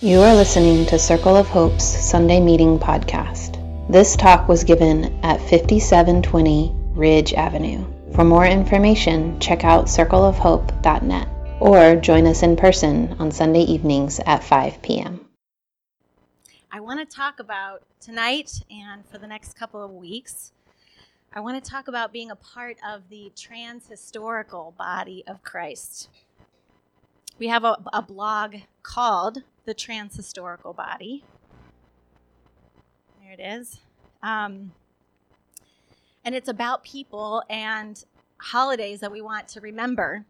You are listening to Circle of Hope's Sunday Meeting Podcast. This talk was given at 5720 Ridge Avenue. For more information, check out circleofhope.net or join us in person on Sunday evenings at 5 p.m. I want to talk about tonight and for the next couple of weeks. I want to talk about being a part of the transhistorical body of Christ. We have a, a blog called The Transhistorical Body. There it is. Um, and it's about people and holidays that we want to remember,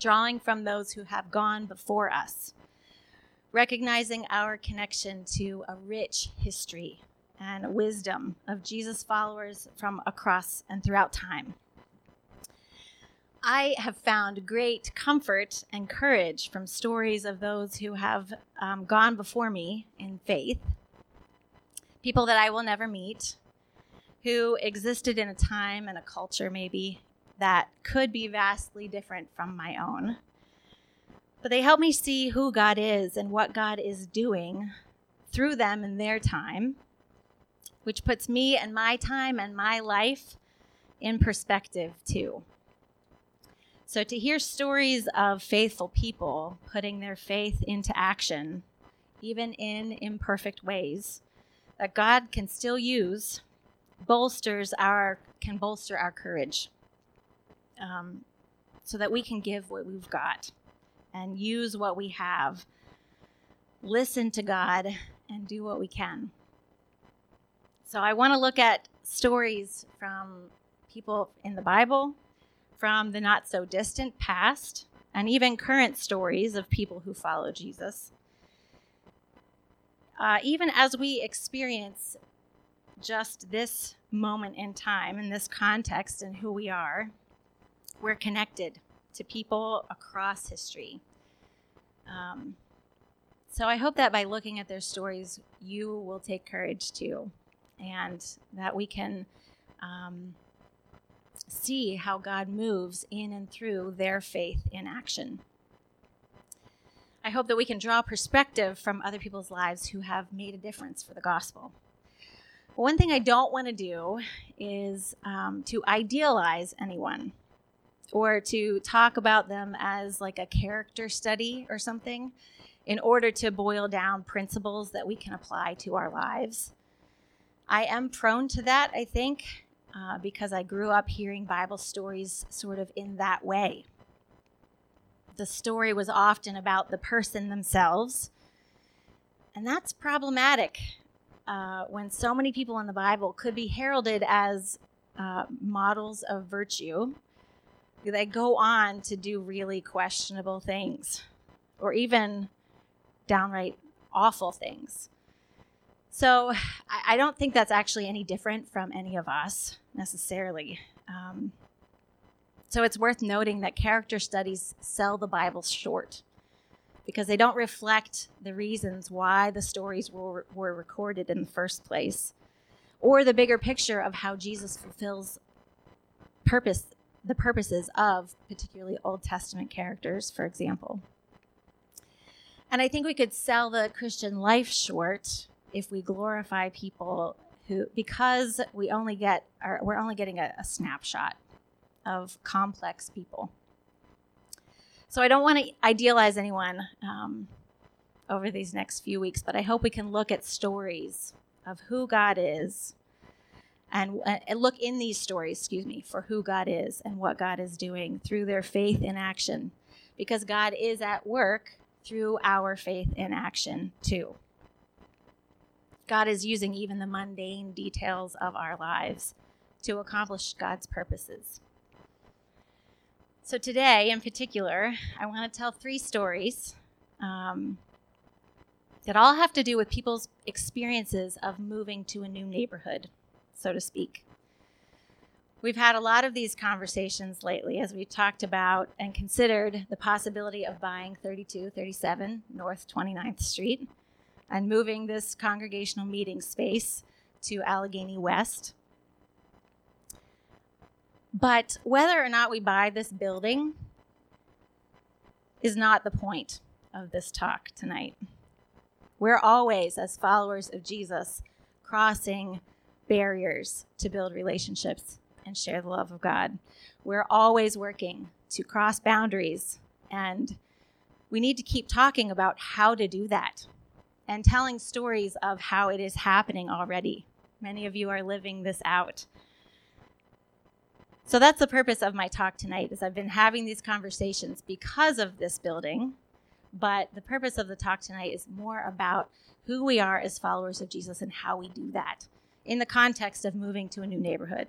drawing from those who have gone before us recognizing our connection to a rich history and wisdom of Jesus' followers from across and throughout time. I have found great comfort and courage from stories of those who have um, gone before me in faith, people that I will never meet, who existed in a time and a culture maybe that could be vastly different from my own but they help me see who God is and what God is doing through them in their time, which puts me and my time and my life in perspective too. So to hear stories of faithful people putting their faith into action, even in imperfect ways, that God can still use, bolsters our can bolster our courage, um, so that we can give what we've got and use what we have. Listen to God and do what we can. So, I want to look at stories from people in the Bible, from the not so distant past, and even current stories of people who follow Jesus. Uh, even as we experience just this moment in time, in this context, and who we are, we're connected to people across history. Um, so I hope that by looking at their stories, you will take courage too, and that we can um, see how God moves in and through their faith in action. I hope that we can draw perspective from other people's lives who have made a difference for the gospel. one thing I don't want to do is um, to idealize anyone or to talk about them as like a character study or something in order to boil down principles that we can apply to our lives. I am prone to that, I think, uh, because I grew up hearing Bible stories sort of in that way. The story was often about the person themselves, and that's problematic uh, when so many people in the Bible could be heralded as uh, models of virtue they go on to do really questionable things or even downright awful things. So I, don't think that's actually any different from any of us necessarily. Um, so it's worth noting that character studies sell the Bible short because they don't reflect the reasons why the stories were, were recorded in the first place or the bigger picture of how Jesus fulfills purpose the purposes of particularly Old Testament characters, for example. And I think we could sell the Christian life short if we glorify people who, because we only get, or we're only getting a, a snapshot of complex people. So I don't want to idealize anyone um, over these next few weeks, but I hope we can look at stories of who God is and, and look in these stories, excuse me, for who God is and what God is doing through their faith in action. Because God is at work through our faith in action too. God is using even the mundane details of our lives to accomplish God's purposes. So, today in particular, I want to tell three stories um, that all have to do with people's experiences of moving to a new neighborhood so to speak. We've had a lot of these conversations lately as we've talked about and considered the possibility of buying 3237 North 29th Street and moving this congregational meeting space to Allegheny West. But whether or not we buy this building is not the point of this talk tonight. We're always, as followers of Jesus, crossing barriers to build relationships and share the love of God. We're always working to cross boundaries, and we need to keep talking about how to do that and telling stories of how it is happening already. Many of you are living this out. So that's the purpose of my talk tonight is I've been having these conversations because of this building, but the purpose of the talk tonight is more about who we are as followers of Jesus and how we do that in the context of moving to a new neighborhood.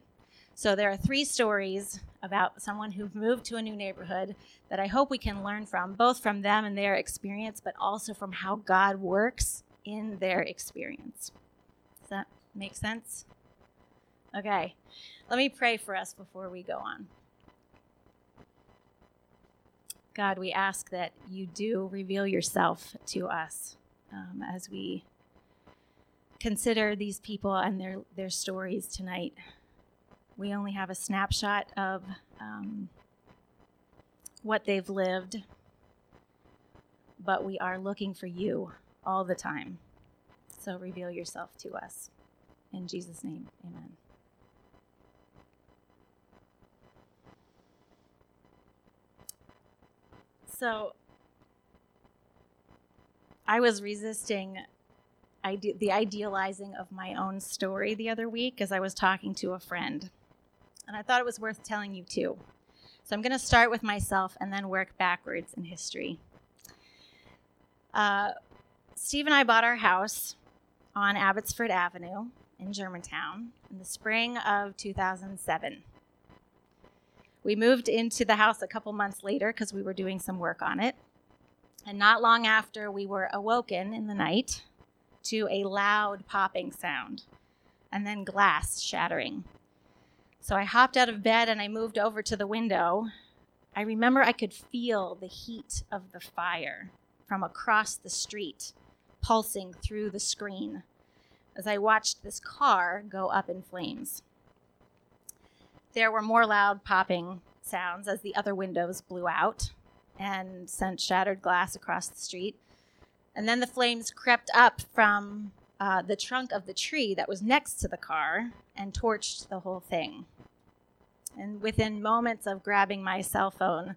So there are three stories about someone who moved to a new neighborhood that I hope we can learn from, both from them and their experience, but also from how God works in their experience. Does that make sense? Okay, let me pray for us before we go on. God, we ask that you do reveal yourself to us um, as we consider these people and their, their stories tonight. We only have a snapshot of um, what they've lived, but we are looking for you all the time. So reveal yourself to us. In Jesus' name, amen. So I was resisting ide- the idealizing of my own story the other week as I was talking to a friend. And I thought it was worth telling you too. So I'm going to start with myself and then work backwards in history. Uh, Steve and I bought our house on Abbotsford Avenue in Germantown in the spring of 2007. We moved into the house a couple months later because we were doing some work on it. And not long after, we were awoken in the night to a loud popping sound and then glass shattering. So I hopped out of bed and I moved over to the window. I remember I could feel the heat of the fire from across the street pulsing through the screen as I watched this car go up in flames. There were more loud popping sounds as the other windows blew out and sent shattered glass across the street. And then the flames crept up from uh, the trunk of the tree that was next to the car and torched the whole thing. And within moments of grabbing my cell phone,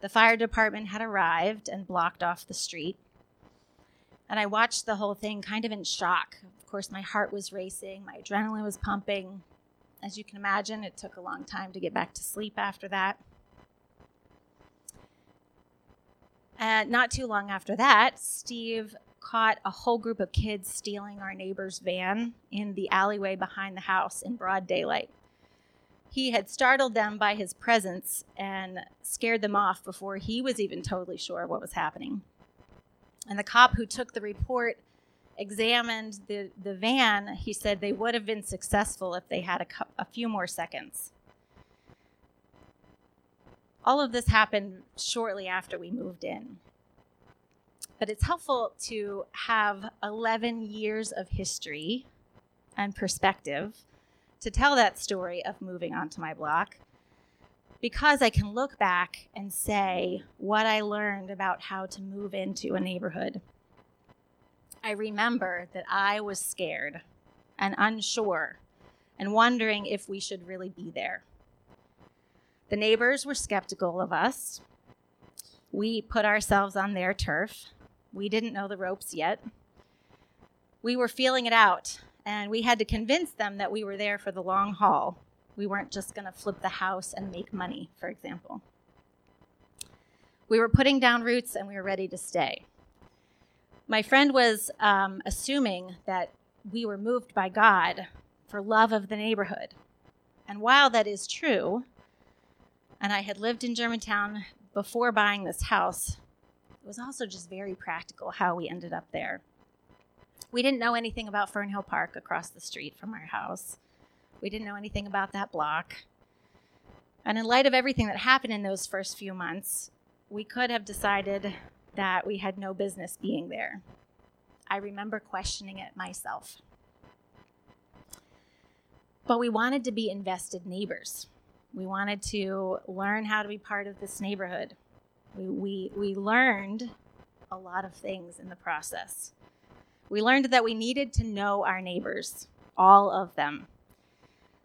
the fire department had arrived and blocked off the street. And I watched the whole thing kind of in shock. Of course, my heart was racing, my adrenaline was pumping. As you can imagine, it took a long time to get back to sleep after that. And not too long after that, Steve caught a whole group of kids stealing our neighbor's van in the alleyway behind the house in broad daylight. He had startled them by his presence and scared them off before he was even totally sure what was happening. And the cop who took the report examined the, the van. He said they would have been successful if they had a, a few more seconds. All of this happened shortly after we moved in. But it's helpful to have 11 years of history and perspective to tell that story of moving onto my block because I can look back and say what I learned about how to move into a neighborhood. I remember that I was scared and unsure and wondering if we should really be there. The neighbors were skeptical of us. We put ourselves on their turf. We didn't know the ropes yet. We were feeling it out, and we had to convince them that we were there for the long haul. We weren't just going to flip the house and make money, for example. We were putting down roots and we were ready to stay. My friend was um, assuming that we were moved by God for love of the neighborhood. And while that is true, and I had lived in Germantown before buying this house, was also just very practical how we ended up there. We didn't know anything about Fernhill Park across the street from our house. We didn't know anything about that block. And in light of everything that happened in those first few months, we could have decided that we had no business being there. I remember questioning it myself. But we wanted to be invested neighbors. We wanted to learn how to be part of this neighborhood. We, we, learned a lot of things in the process. We learned that we needed to know our neighbors, all of them.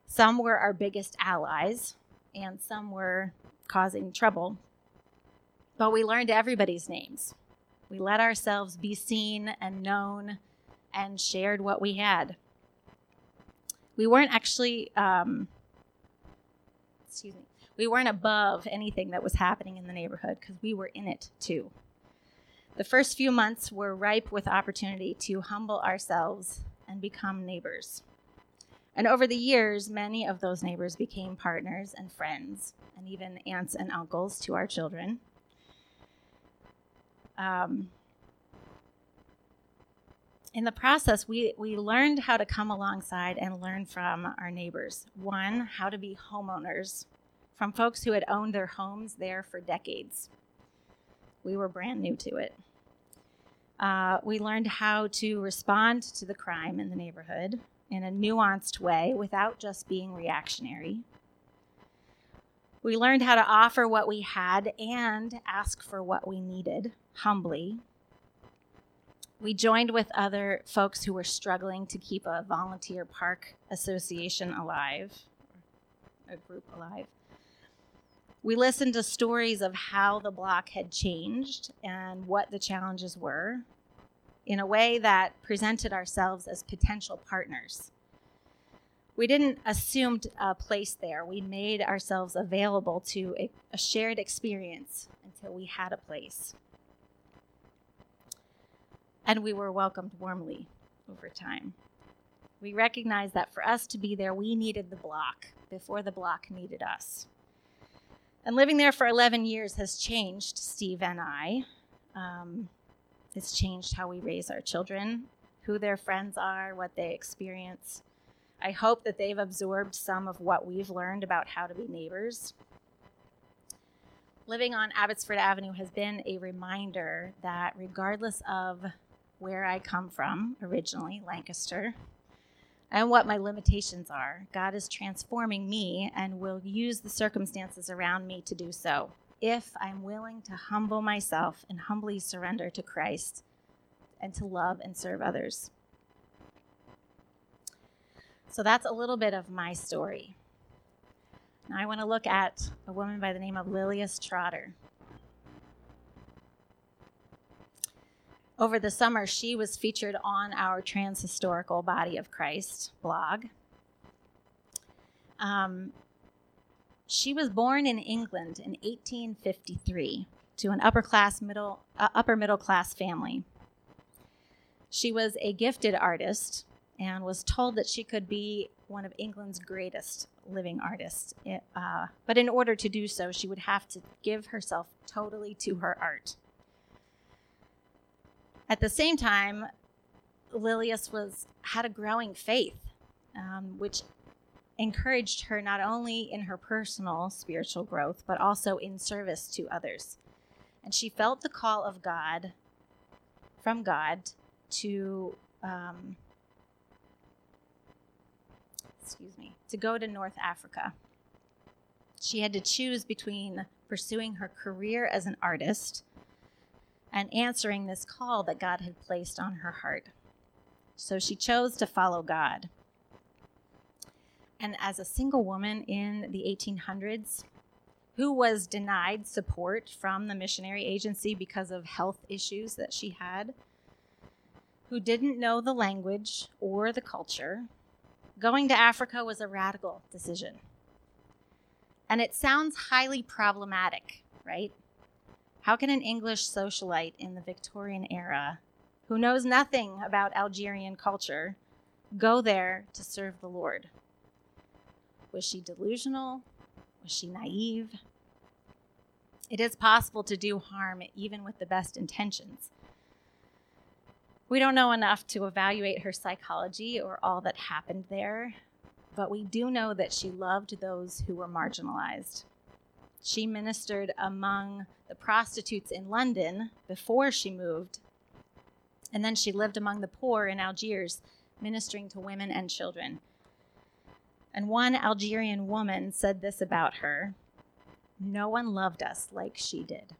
Some were our biggest allies, and some were causing trouble. But we learned everybody's names. We let ourselves be seen and known and shared what we had. We weren't actually, um, excuse me, we weren't above anything that was happening in the neighborhood because we were in it too. The first few months were ripe with opportunity to humble ourselves and become neighbors. And over the years, many of those neighbors became partners and friends, and even aunts and uncles to our children. Um, in the process, we, we learned how to come alongside and learn from our neighbors. One, how to be homeowners from folks who had owned their homes there for decades. We were brand new to it. Uh, we learned how to respond to the crime in the neighborhood in a nuanced way without just being reactionary. We learned how to offer what we had and ask for what we needed humbly. We joined with other folks who were struggling to keep a volunteer park association alive, a group alive. We listened to stories of how the block had changed and what the challenges were in a way that presented ourselves as potential partners. We didn't assume a place there. We made ourselves available to a, a shared experience until we had a place. And we were welcomed warmly over time. We recognized that for us to be there, we needed the block before the block needed us. And living there for 11 years has changed Steve and I. Um, it's changed how we raise our children, who their friends are, what they experience. I hope that they've absorbed some of what we've learned about how to be neighbors. Living on Abbotsford Avenue has been a reminder that regardless of where I come from, originally Lancaster, and what my limitations are, God is transforming me and will use the circumstances around me to do so if I'm willing to humble myself and humbly surrender to Christ and to love and serve others. So that's a little bit of my story. Now I want to look at a woman by the name of Lilias Trotter. Over the summer, she was featured on our Transhistorical Body of Christ blog. Um, she was born in England in 1853 to an upper class middle uh, upper middle class family. She was a gifted artist and was told that she could be one of England's greatest living artists. Uh, but in order to do so, she would have to give herself totally to her art. At the same time, Lilias was had a growing faith, um, which encouraged her not only in her personal spiritual growth, but also in service to others. And she felt the call of God, from God, to, um, excuse me, to go to North Africa. She had to choose between pursuing her career as an artist and answering this call that God had placed on her heart. So she chose to follow God. And as a single woman in the 1800s who was denied support from the missionary agency because of health issues that she had, who didn't know the language or the culture, going to Africa was a radical decision. And it sounds highly problematic, right? How can an English socialite in the Victorian era, who knows nothing about Algerian culture, go there to serve the Lord? Was she delusional? Was she naive? It is possible to do harm even with the best intentions. We don't know enough to evaluate her psychology or all that happened there, but we do know that she loved those who were marginalized. She ministered among the prostitutes in London before she moved, and then she lived among the poor in Algiers, ministering to women and children. And one Algerian woman said this about her No one loved us like she did.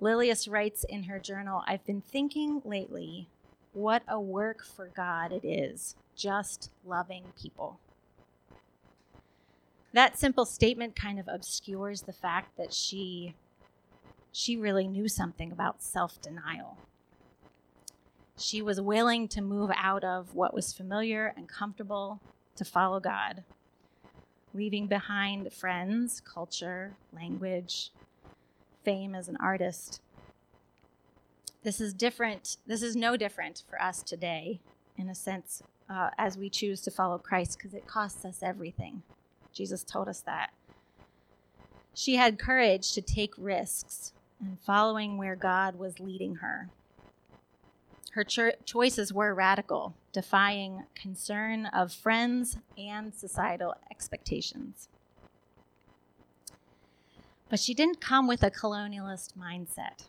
Lilias writes in her journal I've been thinking lately what a work for God it is, just loving people. That simple statement kind of obscures the fact that she she really knew something about self-denial. She was willing to move out of what was familiar and comfortable to follow God, leaving behind friends, culture, language, fame as an artist. This is different. This is no different for us today, in a sense, uh, as we choose to follow Christ, because it costs us everything. Jesus told us that. She had courage to take risks and following where God was leading her. Her cho- choices were radical, defying concern of friends and societal expectations. But she didn't come with a colonialist mindset.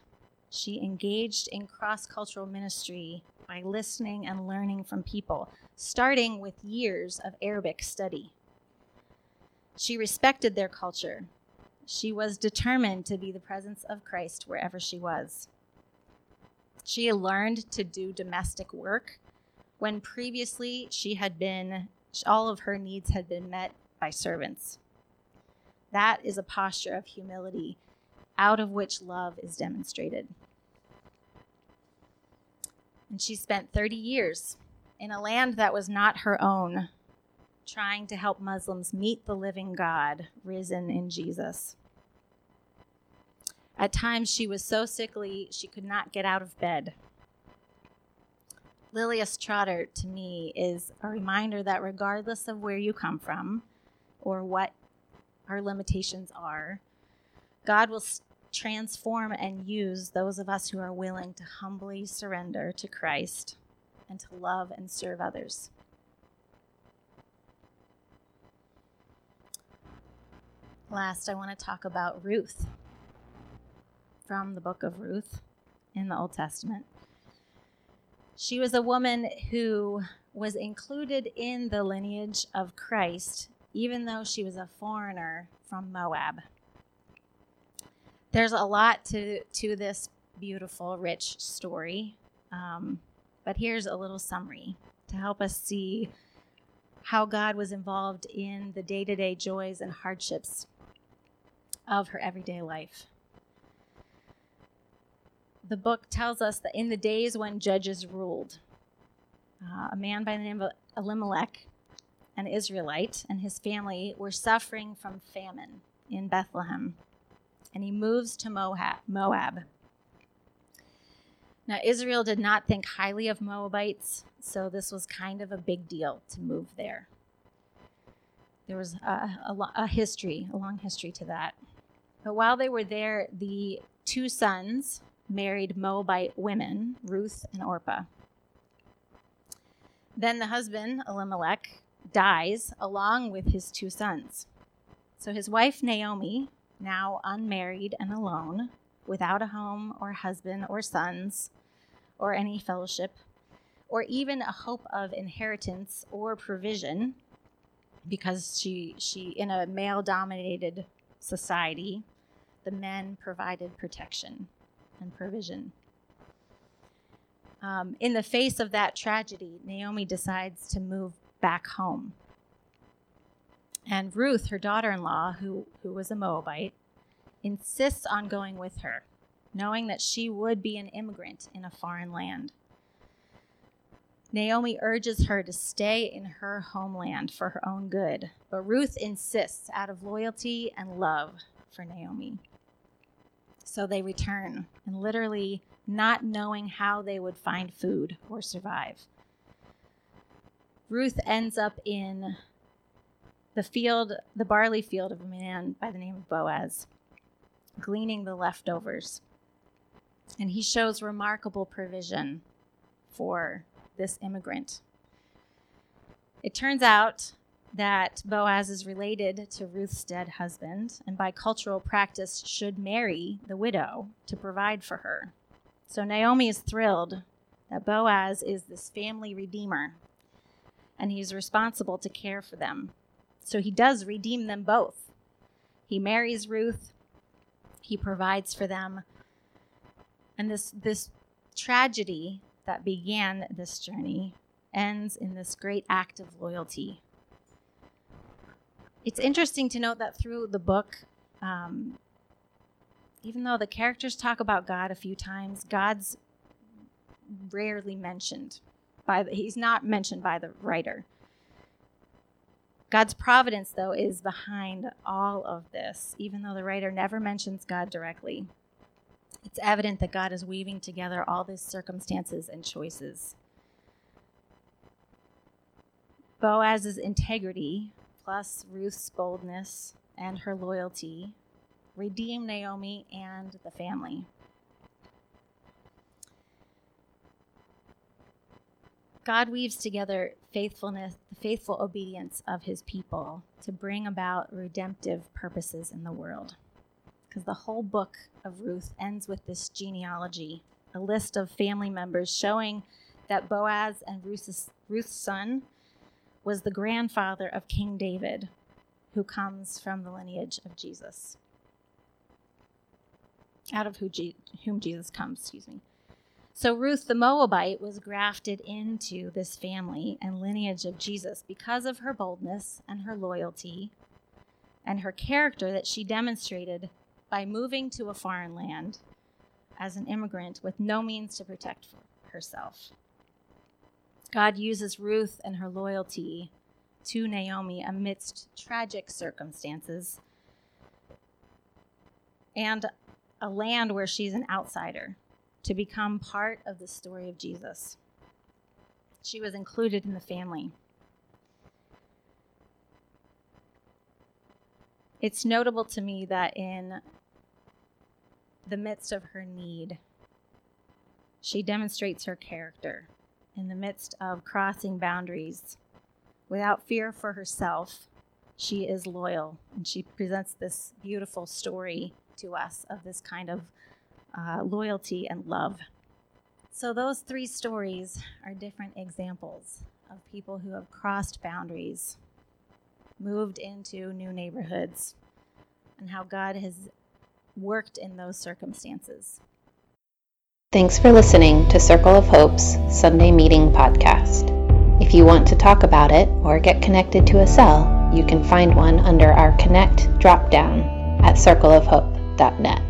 She engaged in cross cultural ministry by listening and learning from people, starting with years of Arabic study. She respected their culture. She was determined to be the presence of Christ wherever she was. She learned to do domestic work when previously she had been, all of her needs had been met by servants. That is a posture of humility out of which love is demonstrated. And she spent 30 years in a land that was not her own, trying to help Muslims meet the living God risen in Jesus. At times, she was so sickly she could not get out of bed. Lilias Trotter, to me, is a reminder that regardless of where you come from or what our limitations are, God will transform and use those of us who are willing to humbly surrender to Christ and to love and serve others. Last, I want to talk about Ruth from the book of Ruth in the Old Testament. She was a woman who was included in the lineage of Christ, even though she was a foreigner from Moab. There's a lot to, to this beautiful, rich story, um, but here's a little summary to help us see how God was involved in the day to day joys and hardships of her everyday life the book tells us that in the days when judges ruled, uh, a man by the name of Elimelech, an Israelite, and his family were suffering from famine in Bethlehem. And he moves to Moab. Now, Israel did not think highly of Moabites, so this was kind of a big deal to move there. There was a, a, a history, a long history to that. But while they were there, the two sons married Moabite women, Ruth and Orpah. Then the husband, Elimelech, dies along with his two sons. So his wife, Naomi, now unmarried and alone, without a home or husband or sons or any fellowship, or even a hope of inheritance or provision, because she, she in a male dominated society, the men provided protection and provision. Um, in the face of that tragedy, Naomi decides to move back home. And Ruth, her daughter in law, who, who was a Moabite, insists on going with her, knowing that she would be an immigrant in a foreign land. Naomi urges her to stay in her homeland for her own good, but Ruth insists out of loyalty and love for Naomi. So they return, and literally not knowing how they would find food or survive. Ruth ends up in the field, the barley field of a man by the name of Boaz, gleaning the leftovers. And he shows remarkable provision for this immigrant. It turns out that Boaz is related to Ruth's dead husband and by cultural practice should marry the widow to provide for her. So Naomi is thrilled that Boaz is this family redeemer and he's responsible to care for them. So he does redeem them both. He marries Ruth, he provides for them, And this this tragedy that began this journey ends in this great act of loyalty. It's interesting to note that through the book, um, even though the characters talk about God a few times, God's rarely mentioned by the, he's not mentioned by the writer. God's providence, though, is behind all of this, even though the writer never mentions God directly. It's evident that God is weaving together all these circumstances and choices. Boaz's integrity, plus Ruth's boldness and her loyalty, redeem Naomi and the family. God weaves together faithfulness, the faithful obedience of his people to bring about redemptive purposes in the world. Because the whole book of Ruth ends with this genealogy, a list of family members showing that Boaz and Ruth's, Ruth's son was the grandfather of King David, who comes from the lineage of Jesus. Out of who whom Jesus comes, excuse me. So Ruth the Moabite was grafted into this family and lineage of Jesus because of her boldness and her loyalty and her character that she demonstrated by moving to a foreign land as an immigrant with no means to protect herself. God uses Ruth and her loyalty to Naomi amidst tragic circumstances and a land where she's an outsider to become part of the story of Jesus. She was included in the family. It's notable to me that in the midst of her need, she demonstrates her character in the midst of crossing boundaries without fear for herself. She is loyal and she presents this beautiful story to us of this kind of uh, loyalty, and love. So, those three stories are different examples of people who have crossed boundaries, moved into new neighborhoods, and how God has worked in those circumstances. Thanks for listening to Circle of Hope's Sunday Meeting Podcast. If you want to talk about it or get connected to a cell, you can find one under our Connect dropdown at circleofhope.net.